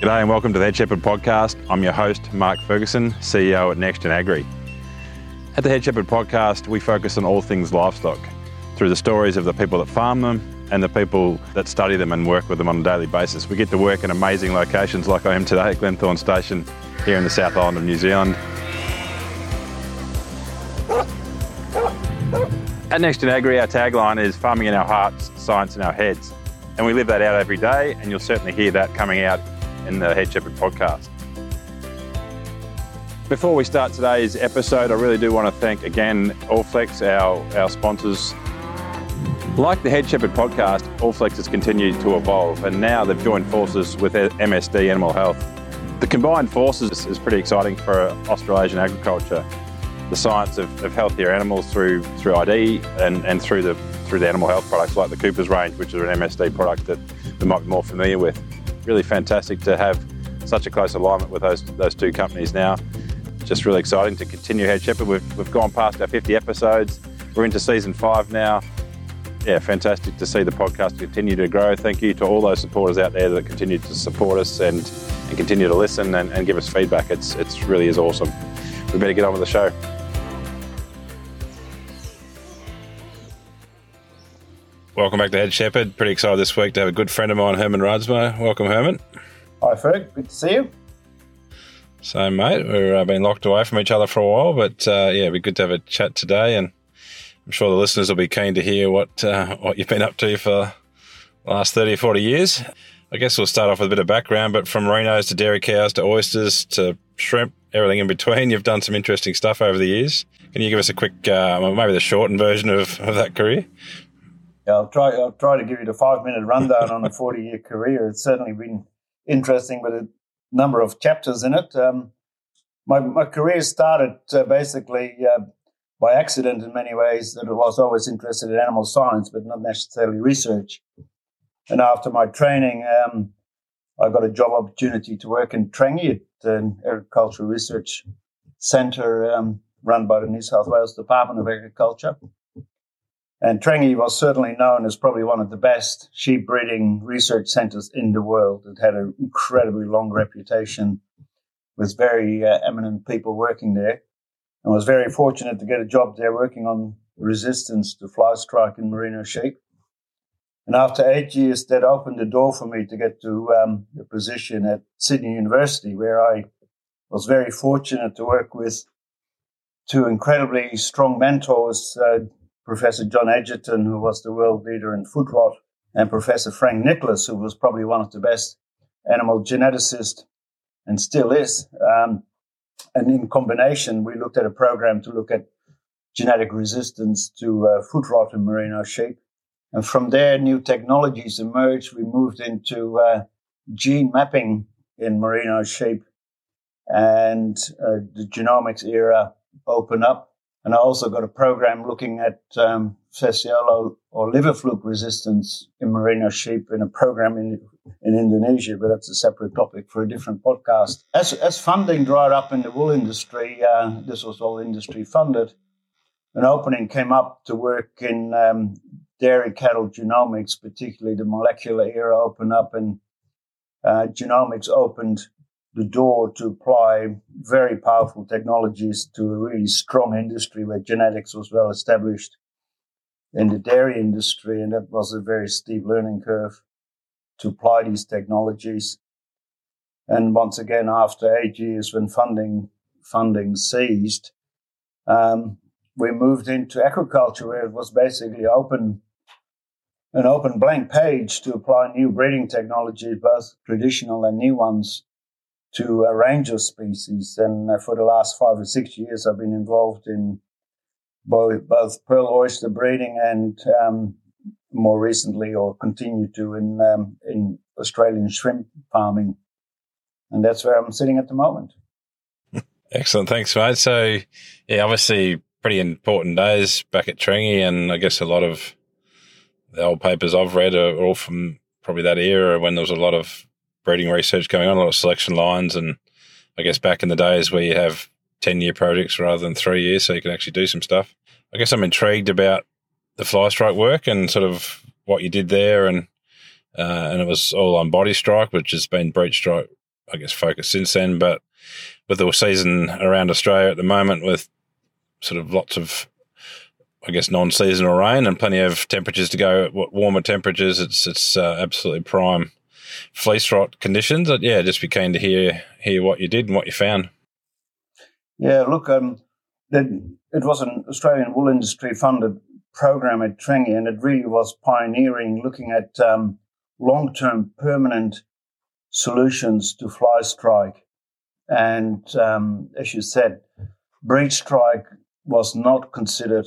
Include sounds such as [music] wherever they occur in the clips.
G'day and welcome to the Head Shepherd podcast. I'm your host, Mark Ferguson, CEO at NextGen Agri. At the Head Shepherd podcast, we focus on all things livestock through the stories of the people that farm them and the people that study them and work with them on a daily basis. We get to work in amazing locations like I am today at Glenthorne Station here in the South Island of New Zealand. At NextGen Agri, our tagline is farming in our hearts, science in our heads. And we live that out every day, and you'll certainly hear that coming out in the Head Shepherd podcast. Before we start today's episode, I really do want to thank again Allflex, our, our sponsors. Like the Head Shepherd podcast, Allflex has continued to evolve and now they've joined forces with MSD Animal Health. The combined forces is pretty exciting for Australasian agriculture. The science of, of healthier animals through through ID and, and through the through the animal health products like the Cooper's range, which is an MSD product that we might be more familiar with really fantastic to have such a close alignment with those those two companies now. Just really exciting to continue Head Shepherd. We've, we've gone past our 50 episodes. We're into season five now. Yeah, fantastic to see the podcast continue to grow. Thank you to all those supporters out there that continue to support us and, and continue to listen and, and give us feedback. It's it's really is awesome. We better get on with the show. Welcome back to Head Shepherd. Pretty excited this week to have a good friend of mine, Herman Raadsma. Welcome, Herman. Hi, Ferg. Good to see you. Same, mate. We've uh, been locked away from each other for a while, but uh, yeah, it'd be good to have a chat today. And I'm sure the listeners will be keen to hear what uh, what you've been up to for the last 30 or 40 years. I guess we'll start off with a bit of background, but from Reno's to dairy cows to oysters to shrimp, everything in between, you've done some interesting stuff over the years. Can you give us a quick, uh, maybe the shortened version of, of that career? Yeah, I'll try. I'll try to give you the five minute rundown on a [laughs] forty year career. It's certainly been interesting with a number of chapters in it. Um, my my career started uh, basically uh, by accident in many ways. That I was always interested in animal science, but not necessarily research. And after my training, um, I got a job opportunity to work in Trangie at an agricultural research centre um, run by the New South Wales Department of Agriculture. And Trangie was certainly known as probably one of the best sheep breeding research centres in the world. It had an incredibly long reputation with very uh, eminent people working there. And was very fortunate to get a job there working on resistance to fly strike in merino sheep. And after eight years, that opened the door for me to get to um, a position at Sydney University, where I was very fortunate to work with two incredibly strong mentors, uh, Professor John Egerton, who was the world leader in foot rot, and Professor Frank Nicholas, who was probably one of the best animal geneticists and still is. Um, and in combination, we looked at a program to look at genetic resistance to uh, foot rot in merino sheep. And from there, new technologies emerged. We moved into uh, gene mapping in merino sheep, and uh, the genomics era opened up. And I also got a program looking at um, fasciole or liver fluke resistance in merino sheep in a program in, in Indonesia, but that's a separate topic for a different podcast. As, as funding dried up in the wool industry, uh, this was all industry funded, an opening came up to work in um, dairy cattle genomics, particularly the molecular era opened up and uh, genomics opened the door to apply very powerful technologies to a really strong industry where genetics was well established in the dairy industry. And that was a very steep learning curve to apply these technologies. And once again, after eight years when funding, funding ceased, um, we moved into agriculture where it was basically open, an open blank page to apply new breeding technologies, both traditional and new ones to a range of species. And uh, for the last five or six years, I've been involved in both, both pearl oyster breeding and um, more recently, or continue to, in, um, in Australian shrimp farming. And that's where I'm sitting at the moment. [laughs] Excellent. Thanks, mate. So, yeah, obviously pretty important days back at Trangie, and I guess a lot of the old papers I've read are all from probably that era when there was a lot of breeding research going on, a lot of selection lines, and I guess back in the days where you have ten year projects rather than three years, so you can actually do some stuff. I guess I'm intrigued about the fly strike work and sort of what you did there, and uh, and it was all on body strike, which has been breech strike I guess, focus since then. But with the season around Australia at the moment, with sort of lots of, I guess, non-seasonal rain and plenty of temperatures to go, at warmer temperatures, it's it's uh, absolutely prime fleece rot conditions. But yeah, just be keen to hear hear what you did and what you found. Yeah, look, um, it was an Australian wool industry funded program at Trangie, and it really was pioneering, looking at um, long term permanent solutions to fly strike. And um, as you said, breech strike was not considered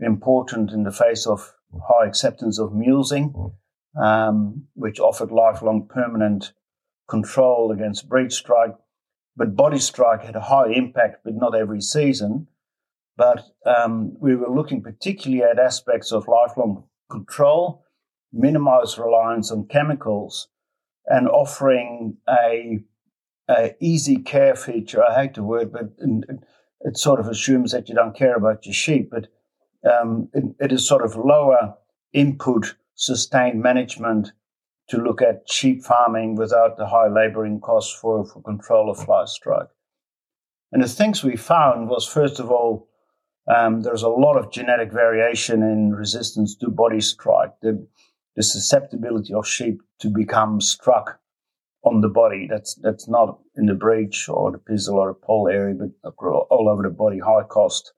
important in the face of high acceptance of mulesing, um, which offered lifelong permanent control against breech strike. But body strike had a high impact, but not every season. But um, we were looking particularly at aspects of lifelong control, minimize reliance on chemicals, and offering a, a easy care feature. I hate the word, but it sort of assumes that you don't care about your sheep, but um, it, it is sort of lower input, sustained management to look at sheep farming without the high laboring costs for, for control of fly strike. And the things we found was, first of all, um, there's a lot of genetic variation in resistance to body strike. The, the susceptibility of sheep to become struck on the body. That's that's not in the breech or the pizzle or the poll area, but all over the body. High cost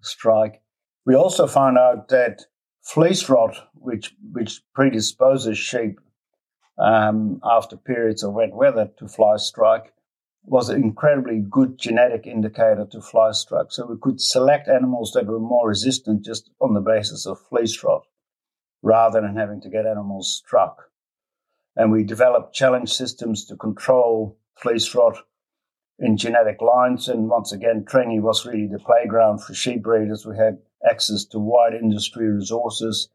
strike. We also found out that fleece rot, which which predisposes sheep um, after periods of wet weather to fly strike, was an incredibly good genetic indicator to fly strike. So we could select animals that were more resistant just on the basis of fleece rot, rather than having to get animals struck. And we developed challenge systems to control fleece rot in genetic lines. And once again, Trangie was really the playground for sheep breeders. We had access to wide industry resources.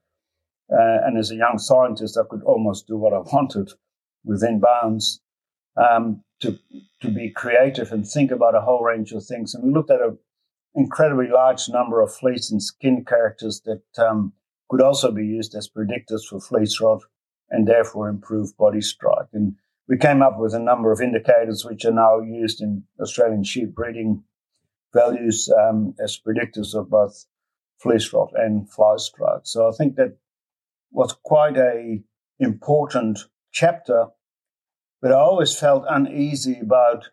Uh, and as a young scientist, I could almost do what I wanted within bounds um, to, to be creative and think about a whole range of things. And we looked at an incredibly large number of fleece and skin characters that um, could also be used as predictors for fleece rot and therefore improve body strike. And we came up with a number of indicators which are now used in Australian sheep breeding values um, as predictors of both fleece rot and fly strike. So I think that was quite a important chapter, but I always felt uneasy about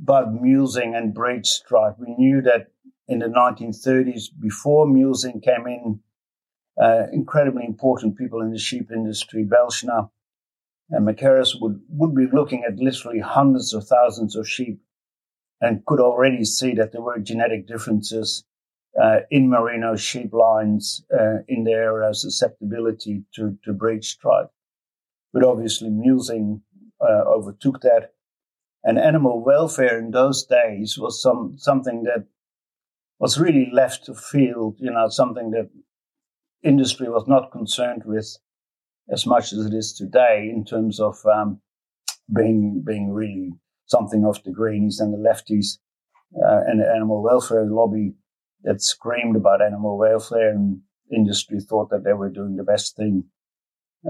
about mulesing and breech strike. We knew that in the 1930s, before mulesing came in, uh, incredibly important people in the sheep industry, Belschner and Mackerras, would, would be looking at literally hundreds of thousands of sheep and could already see that there were genetic differences uh, in merino sheep lines uh, in their uh, susceptibility to, to breech strike. But obviously, mulesing uh, overtook that. And animal welfare in those days was some something that was really left to field, you know, something that industry was not concerned with as much as it is today in terms of um, being being really something of the greenies and the lefties uh, and the animal welfare lobby that screamed about animal welfare and industry thought that they were doing the best thing.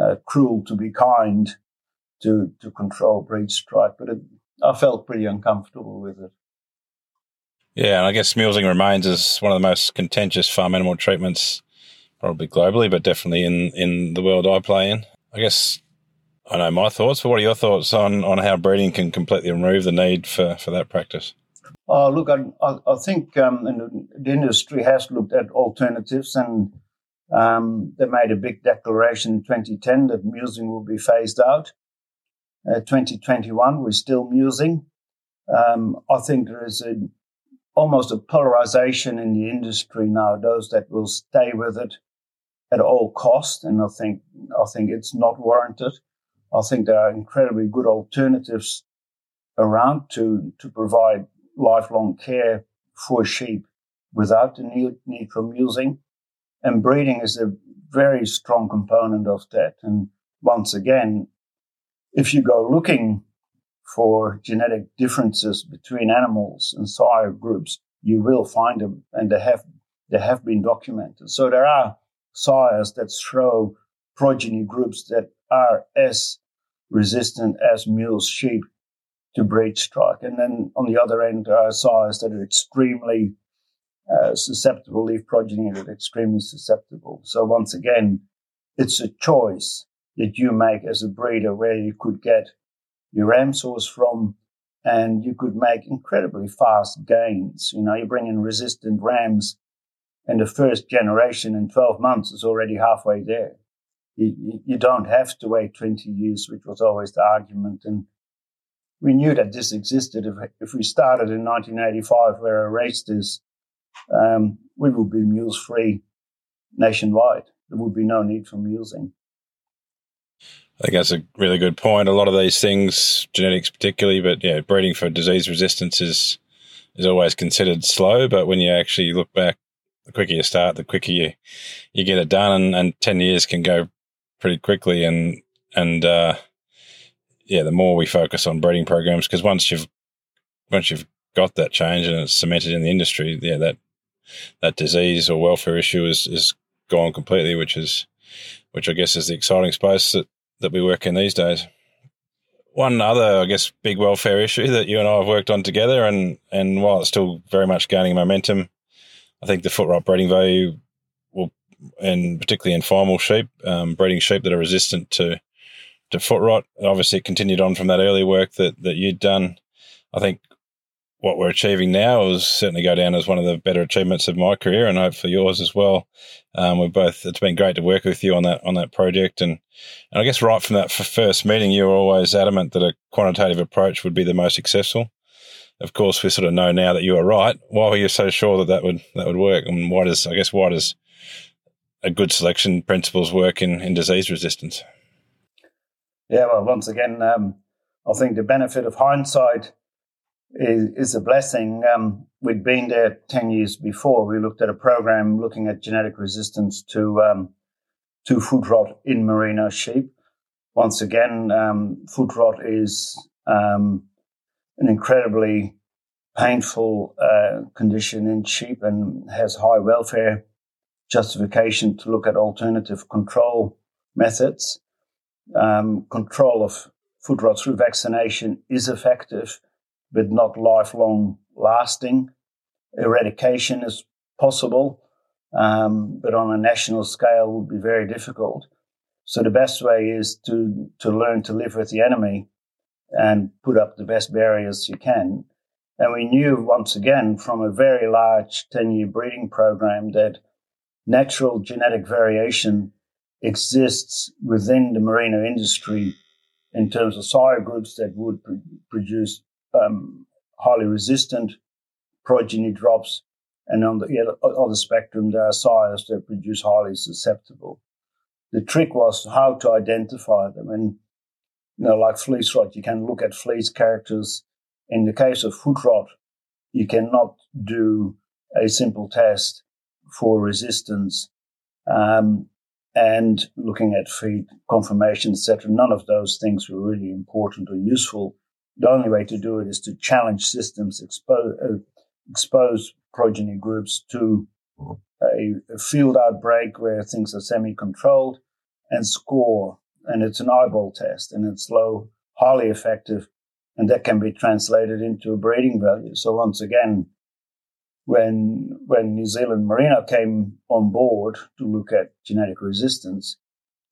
Uh, cruel to be kind to to control breech strike, but it, I felt pretty uncomfortable with it. Yeah, and I guess mulesing remains as one of the most contentious farm animal treatments probably globally, but definitely in, in the world I play in. I guess I know my thoughts, but what are your thoughts on, on how breeding can completely remove the need for, for that practice? Oh, look, I, I think um, the industry has looked at alternatives and um, they made a big declaration in 2010 that mulesing will be phased out. Uh, 2021, we're still mulesing. Um, I think there is a, almost a polarization in the industry now, those that will stay with it at all cost, and I think I think it's not warranted. I think there are incredibly good alternatives around to to provide lifelong care for sheep without the need, need for mulesing. And breeding is a very strong component of that. And once again, if you go looking for genetic differences between animals and sire groups, you will find them, and they have they have been documented. So there are sires that show progeny groups that are as resistant as mule sheep to breech strike. And then on the other end, there are sires that are extremely uh, susceptible, leaf progeny that are extremely susceptible. So once again, it's a choice that you make as a breeder where you could get your ram source from and you could make incredibly fast gains. You know, you bring in resistant rams and the first generation in 12 months is already halfway there. You, you don't have to wait 20 years, which was always the argument. And we knew that this existed. If, if we started in 1985, where I raced this, um, we would be mules free nationwide. There would be no need for mulesing. I think that's a really good point. A lot of these things, genetics particularly, but yeah, breeding for disease resistance is is always considered slow. But when you actually look back, the quicker you start, the quicker you you get it done, and, and ten years can go pretty quickly. And and uh, yeah, the more we focus on breeding programs, because once you've once you've got that change and it's cemented in the industry, yeah, that that disease or welfare issue is is gone completely, which is which I guess is the exciting space that that we work in these days. One other, I guess, big welfare issue that you and I have worked on together, and and while it's still very much gaining momentum, I think the foot rot breeding value will, and particularly in formal sheep, um, breeding sheep that are resistant to to foot rot. Obviously, it continued on from that early work that that you'd done. I think what we're achieving now is certainly go down as one of the better achievements of my career, and hopefully yours as well. Um, we've both. It's been great to work with you on that on that project, and and I guess right from that first meeting, you were always adamant that a quantitative approach would be the most successful. Of course, we sort of know now that you were right. Why were you so sure that that would that would work? And why does I guess why does a good selection principles work in, in disease resistance? Yeah, well, once again, um, I think the benefit of hindsight is, is a blessing. Um, we'd been there 10 years before. We looked at a program looking at genetic resistance to, um, to foot rot in merino sheep. Once again, um, foot rot is um, an incredibly painful uh, condition in sheep and has high welfare justification to look at alternative control methods. Um, control of foot rot through vaccination is effective but not lifelong lasting. Eradication is possible, um, but on a national scale would be very difficult. So the best way is to, to learn to live with the enemy and put up the best barriers you can. And we knew once again from a very large 10 year breeding program that natural genetic variation exists within the merino industry in terms of sire groups that would produce um, highly resistant progeny drops, and on the other spectrum, there are sires that produce highly susceptible. The trick was how to identify them, and you know, like fleece rot, you can look at fleece characters. In the case of foot rot, you cannot do a simple test for resistance. Um, and looking at feet conformation, etc. None of those things were really important or useful the only way to do it is to challenge systems, expose, uh, expose progeny groups to a, a, field outbreak where things are semi-controlled and score. And it's an eyeball test and it's low, highly effective. And that can be translated into a breeding value. So once again, when, when New Zealand Merino came on board to look at genetic resistance,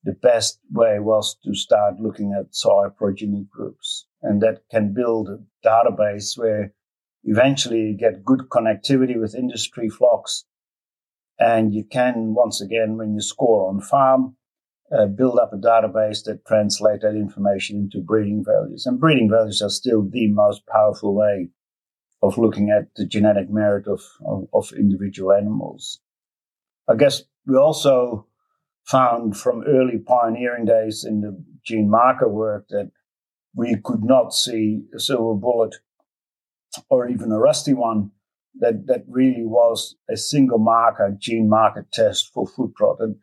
the best way was to start looking at sire progeny groups and that can build a database where eventually you get good connectivity with industry flocks. And you can, once again, when you score on farm, uh, build up a database that translate that information into breeding values. And breeding values are still the most powerful way of looking at the genetic merit of, of, of individual animals. I guess we also found from early pioneering days in the gene marker work that we could not see a silver bullet or even a rusty one that, that really was a single marker, gene marker test for foot rot. And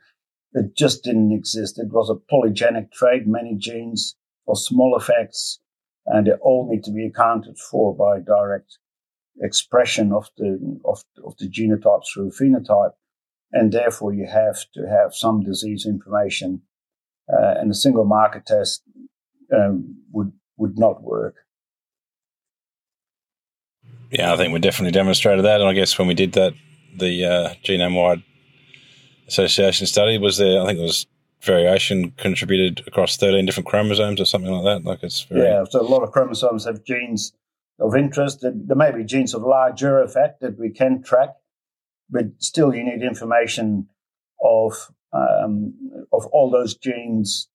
it just didn't exist. It was a polygenic trait, many genes for small effects, and they all need to be accounted for by direct expression of the, of, of the genotype through phenotype. And therefore you have to have some disease information. Uh, and a single marker test um, would would not work. Yeah, I think we definitely demonstrated that. And I guess when we did that, the uh, genome wide association study was there. I think it was variation contributed across 13 different chromosomes or something like that. Like it's very... Yeah, so a lot of chromosomes have genes of interest. There may be genes of larger effect that we can track, but still you need information of um, of all those genes.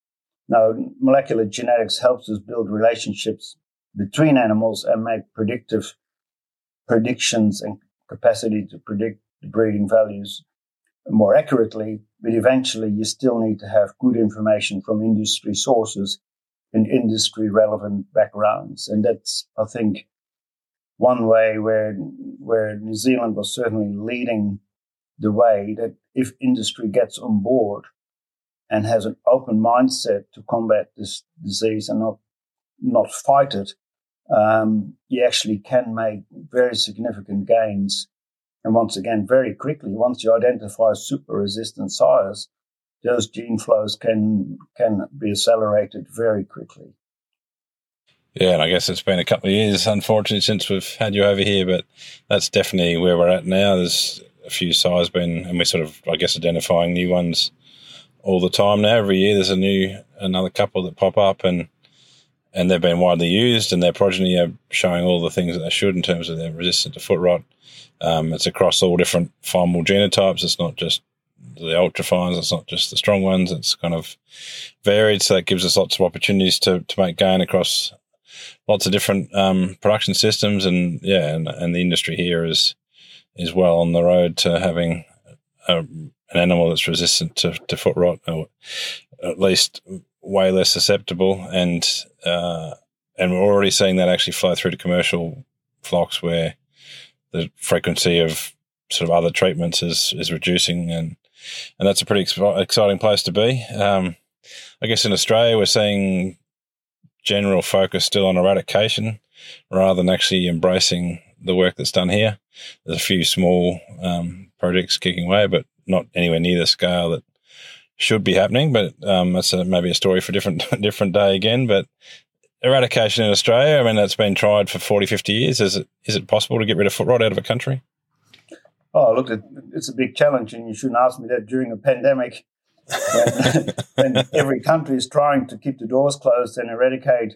Now, molecular genetics helps us build relationships between animals and make predictive predictions and capacity to predict the breeding values more accurately. But eventually, you still need to have good information from industry sources and industry relevant backgrounds, and that's I think one way where where New Zealand was certainly leading the way that if industry gets on board and has an open mindset to combat this disease and not not fight it, um, you actually can make very significant gains. And once again, very quickly, once you identify super resistant sires, those gene flows can can be accelerated very quickly. Yeah, and I guess it's been a couple of years, unfortunately, since we've had you over here, but that's definitely where we're at now. There's a few sires been, and we're sort of, I guess, identifying new ones all the time now. Every year, there's a new another couple that pop up, and and they've been widely used, and their progeny are showing all the things that they should in terms of their resistance to foot rot. Um, it's across all different farmable genotypes. It's not just the ultra fines. It's not just the strong ones. It's kind of varied, so that gives us lots of opportunities to to make gain across lots of different um, production systems, and yeah, and, and the industry here is is well on the road to having a, an animal that's resistant to, to foot rot, or at least way less susceptible, and uh, and we're already seeing that actually flow through to commercial flocks where the frequency of sort of other treatments is is reducing, and and that's a pretty exciting place to be. Um, I guess in Australia, we're seeing general focus still on eradication rather than actually embracing the work that's done here. There's a few small um, projects kicking away, but not anywhere near the scale that should be happening. But um, that's a, maybe a story for a different [laughs] different day again. But eradication in Australia, I mean, that's been tried for 40, 50 years. Is it is it possible to get rid of foot rot out of a country? Oh, look, it's a big challenge, and you shouldn't ask me that during a pandemic when, when [laughs] every country is trying to keep the doors closed and eradicate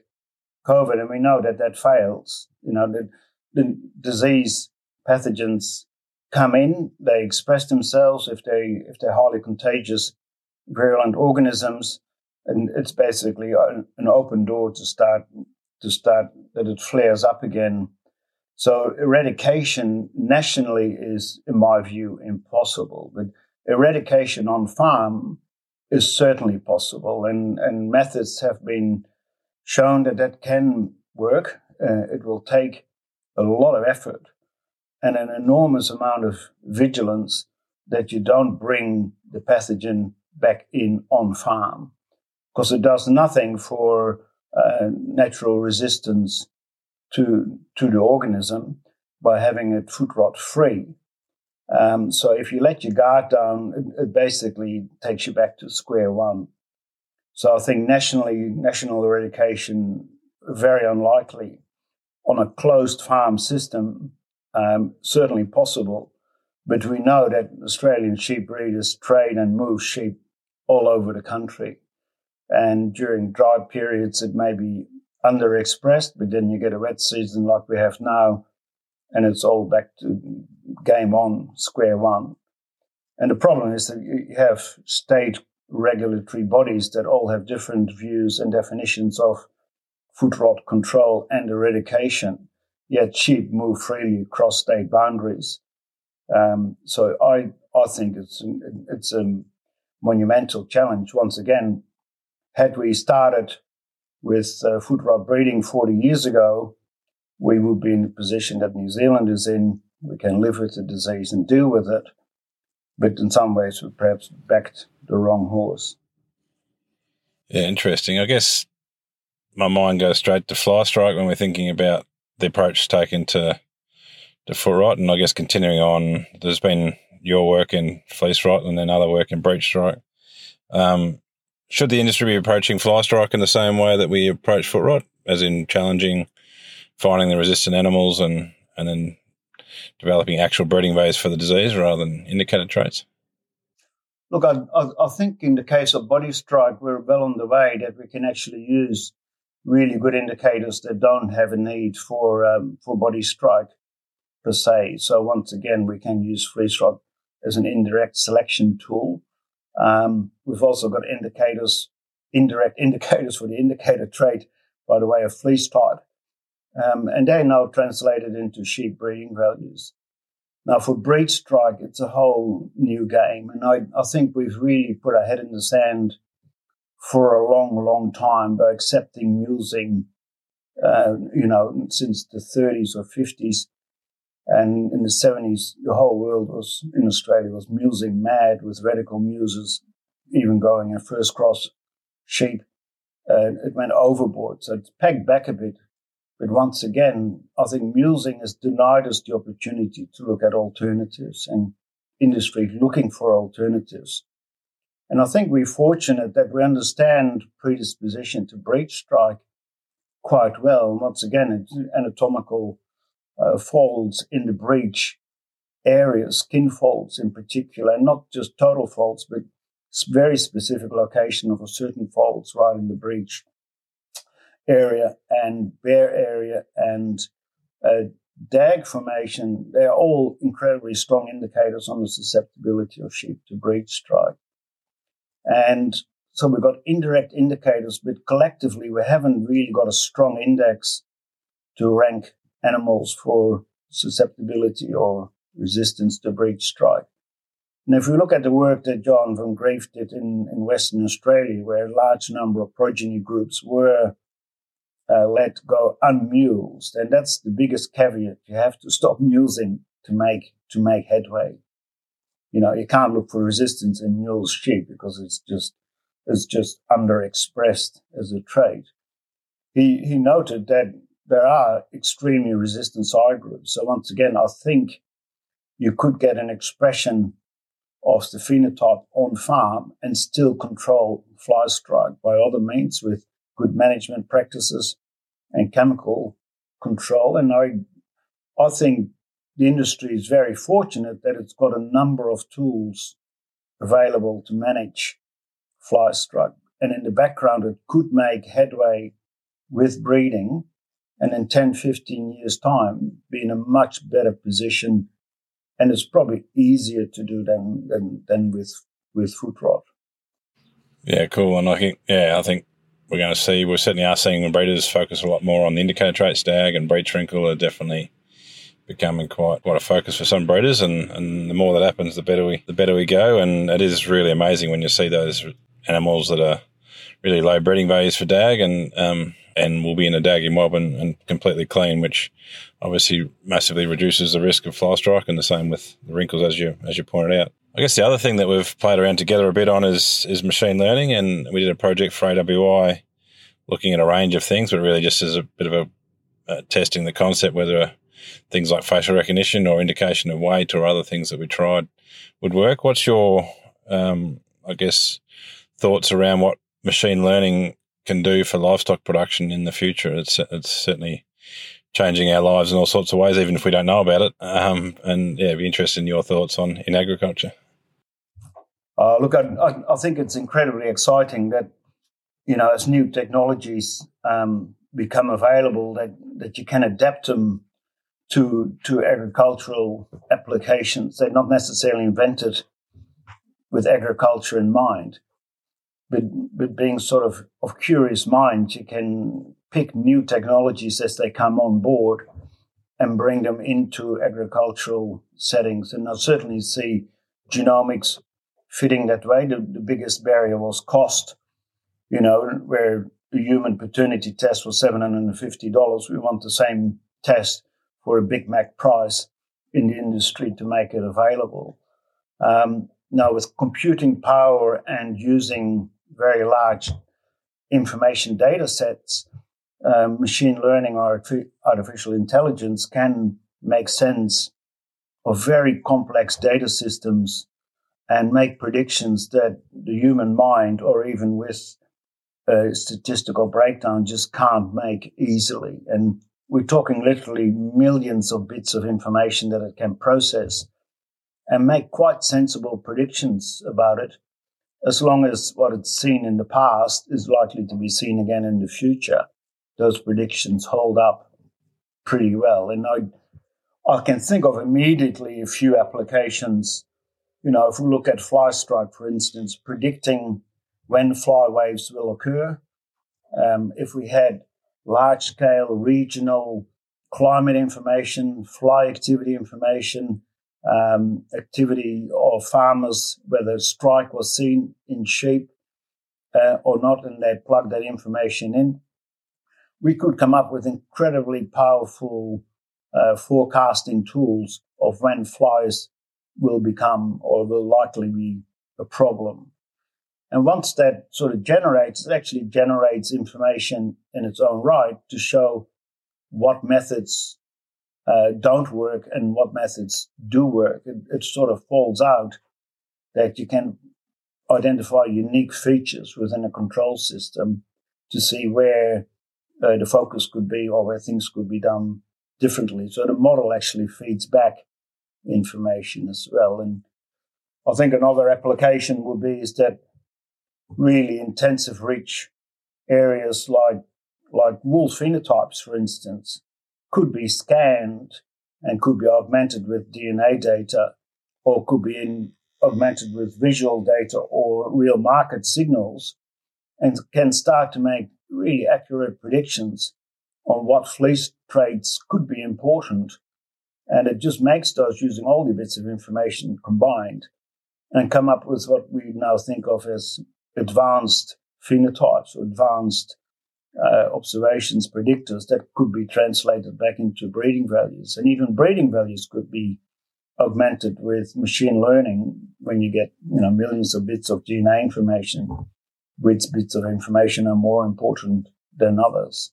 COVID, and we know that that fails. You know, the, the disease pathogens come in, they express themselves if they if they're highly contagious, virulent organisms, and it's basically an open door to start to start that it flares up again. So eradication nationally is, in my view, impossible. But eradication on farm is certainly possible, and, and methods have been shown that that can work. Uh, it will take a lot of effort and an enormous amount of vigilance that you don't bring the pathogen back in on farm because it does nothing for uh, natural resistance to to the organism by having it foot rot free. Um, so if you let your guard down, it, it, basically takes you back to square one. So I think nationally, national eradication very unlikely. On a closed farm system, um, certainly possible, but we know that Australian sheep breeders trade and move sheep all over the country. And during dry periods, it may be underexpressed, but then you get a wet season like we have now, and it's all back to game on, square one. And the problem is that you have state regulatory bodies that all have different views and definitions of foot rot control and eradication, yet sheep move freely across state boundaries. Um, so I, I think it's, it's a monumental challenge. Once again, had we started with uh, foot rot breeding 40 years ago, we would be in the position that New Zealand is in. We can live with the disease and deal with it. But in some ways, we perhaps backed the wrong horse. Yeah, interesting. I guess my mind goes straight to fly strike when we're thinking about the approach taken to to foot rot, and I guess continuing on, there's been your work in fleece rot and then other work in breech strike. Um, should the industry be approaching fly strike in the same way that we approach foot rot, as in challenging finding the resistant animals and and then developing actual breeding bays for the disease rather than indicator traits? Look, I, I, think in the case of body strike, we're well on the way that we can actually use really good indicators that don't have a need for um, for body strike per se. So once again, we can use fleece rot as an indirect selection tool. Um, we've also got indicators, indirect [laughs] indicators for the indicator trait by the way of fleece type. Um, and they're now translated into sheep breeding values. Now, for breech strike, it's a whole new game. And I, I think we've really put our head in the sand for a long, long time by accepting mulesing, uh, you know, since the 30s or 50s. And in the 70s, the whole world was, in Australia, was mulesing mad with radical muses, even going a first cross sheep. Uh, it went overboard. So it's pegged back a bit but once again, I think mulesing has denied us the opportunity to look at alternatives and industry looking for alternatives. And I think we're fortunate that we understand predisposition to breech strike quite well. And Once again, anatomical uh, folds in the breech area, skin folds in particular, and not just total folds, but very specific location of a certain folds right in the breech area and bare area and uh, dag formation, they're all incredibly strong indicators on the susceptibility of sheep to breech strike. And so we've got indirect indicators, but collectively we haven't really got a strong index to rank animals for susceptibility or resistance to breech strike. And if we look at the work that John van Greeff did in, in Western Australia, where a large number of progeny groups were uh, let go unmused, and that's the biggest caveat. You have to stop mulesing to make to make headway. You know, you can't look for resistance in mule sheep because it's just it's just underexpressed as a trait. He he noted that there are extremely resistant sire groups. So once again, I think you could get an expression of the phenotype on farm and still control fly strike by other means with good management practices and chemical control. And I, I think the industry is very fortunate that it's got a number of tools available to manage fly strike. And in the background, it could make headway with breeding and in 10, 15 years' time be in a much better position. And it's probably easier to do than, than, than with, with foot rot. Yeah, cool. And I think, yeah, I think we're going to see, we certainly are seeing breeders focus a lot more on the indicator trait stag and breech wrinkle are definitely becoming quite quite a focus for some breeders and, and the more that happens the better we the better we go and it is really amazing when you see those animals that are really low breeding values for dag and um, and will be in a daggy mob and, and completely clean which obviously massively reduces the risk of fly strike and the same with the wrinkles as you as you pointed out I guess the other thing that we've played around together a bit on is is machine learning, and we did a project for AWI looking at a range of things, but really just as a bit of a uh, testing the concept whether things like facial recognition or indication of weight or other things that we tried would work. What's your, um, I guess, thoughts around what machine learning can do for livestock production in the future? It's it's certainly changing our lives in all sorts of ways, even if we don't know about it. Um, and yeah, be interested in your thoughts on in agriculture. Uh, look, I, I, think it's incredibly exciting that you know as new technologies um, become available, that that you can adapt them to to agricultural applications. They're not necessarily invented with agriculture in mind, but but being sort of of curious mind, you can pick new technologies as they come on board and bring them into agricultural settings. And I certainly see genomics fitting that way. The, the biggest barrier was cost, you know, where the human paternity test was $750. We want the same test for a Big Mac price in the industry to make it available. Um, now, with computing power and using very large information data sets, um, machine learning or artificial intelligence can make sense of very complex data systems and make predictions that the human mind or even with a statistical breakdown just can't make easily. And we're talking literally millions of bits of information that it can process and make quite sensible predictions about it, as long as what it's seen in the past is likely to be seen again in the future. Those predictions hold up pretty well. And I, I can think of immediately a few applications. You know, if we look at fly strike, for instance, predicting when fly waves will occur. Um, if we had large scale regional climate information, fly activity information, um, activity of farmers, whether strike was seen in sheep uh, or not, and they plug that information in. We could come up with incredibly powerful uh, forecasting tools of when flies will become or will likely be a problem. And once that sort of generates, it actually generates information in its own right to show what methods uh, don't work and what methods do work. It, it, sort of falls out that you can identify unique features within a control system to see where uh, the focus could be or where things could be done differently. So the model actually feeds back information as well. And I think another application would be is that really intensive rich areas like like wool phenotypes, for instance, could be scanned and could be augmented with DNA data or could be in, augmented with visual data or real market signals and can start to make really accurate predictions on what fleece trades could be important. And it just makes those using all the bits of information combined and come up with what we now think of as advanced phenotypes or advanced uh, observations, predictors that could be translated back into breeding values. And even breeding values could be augmented with machine learning when you get, you know, millions of bits of DNA information, which bits of information are more important than others.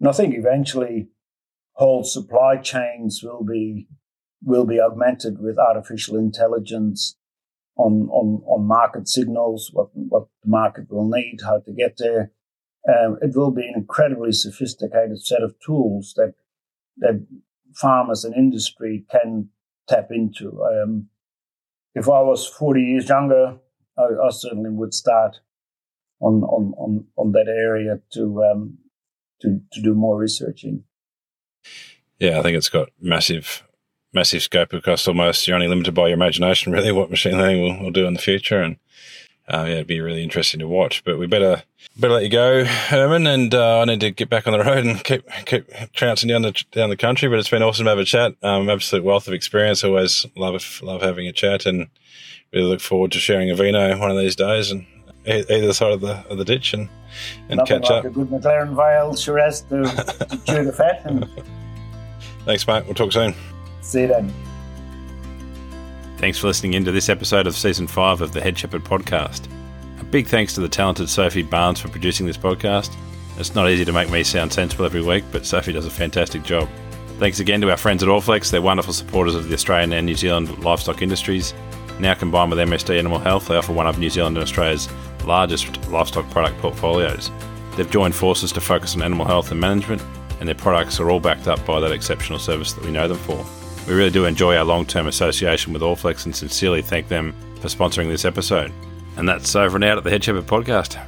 And I think eventually whole supply chains will be will be augmented with artificial intelligence on, on, on market signals, what, what the market will need, how to get there. Um, it will be an incredibly sophisticated set of tools that, that farmers and industry can tap into. Um, if I was 40 years younger, I, I, certainly would start on, on, on, on that area to, um, to, to do more researching. Yeah, I think it's got massive massive scope across almost you're only limited by your imagination [laughs] really what machine learning will, will do in the future and uh, yeah it'd be really interesting to watch but we better better let you go herman and uh, i need to get back on the [laughs] road and keep keep trouncing down the down the country but it's been awesome to have a chat um, absolute wealth of experience always love love having a chat and really look forward to sharing a vino one of these days and either side of the of the ditch and and Nothing catch like up a good mclaren vale shiraz to, to [laughs] chew the fat and thanks mate we'll talk soon See you then. Thanks for listening in to this episode of Season 5 of the Head Shepherd podcast. A big thanks to the talented Sophie Barnes for producing this podcast. It's not easy to make me sound sensible every week, but Sophie does a fantastic job. Thanks again to our friends at Allflex. They're wonderful supporters of the Australian and New Zealand livestock industries. Now combined with MSD Animal Health, they offer one of New Zealand and Australia's largest livestock product portfolios. They've joined forces to focus on animal health and management, and their products are all backed up by that exceptional service that we know them for. We really do enjoy our long term association with Allflex and sincerely thank them for sponsoring this episode. And that's over and out at the Head Shepherd podcast.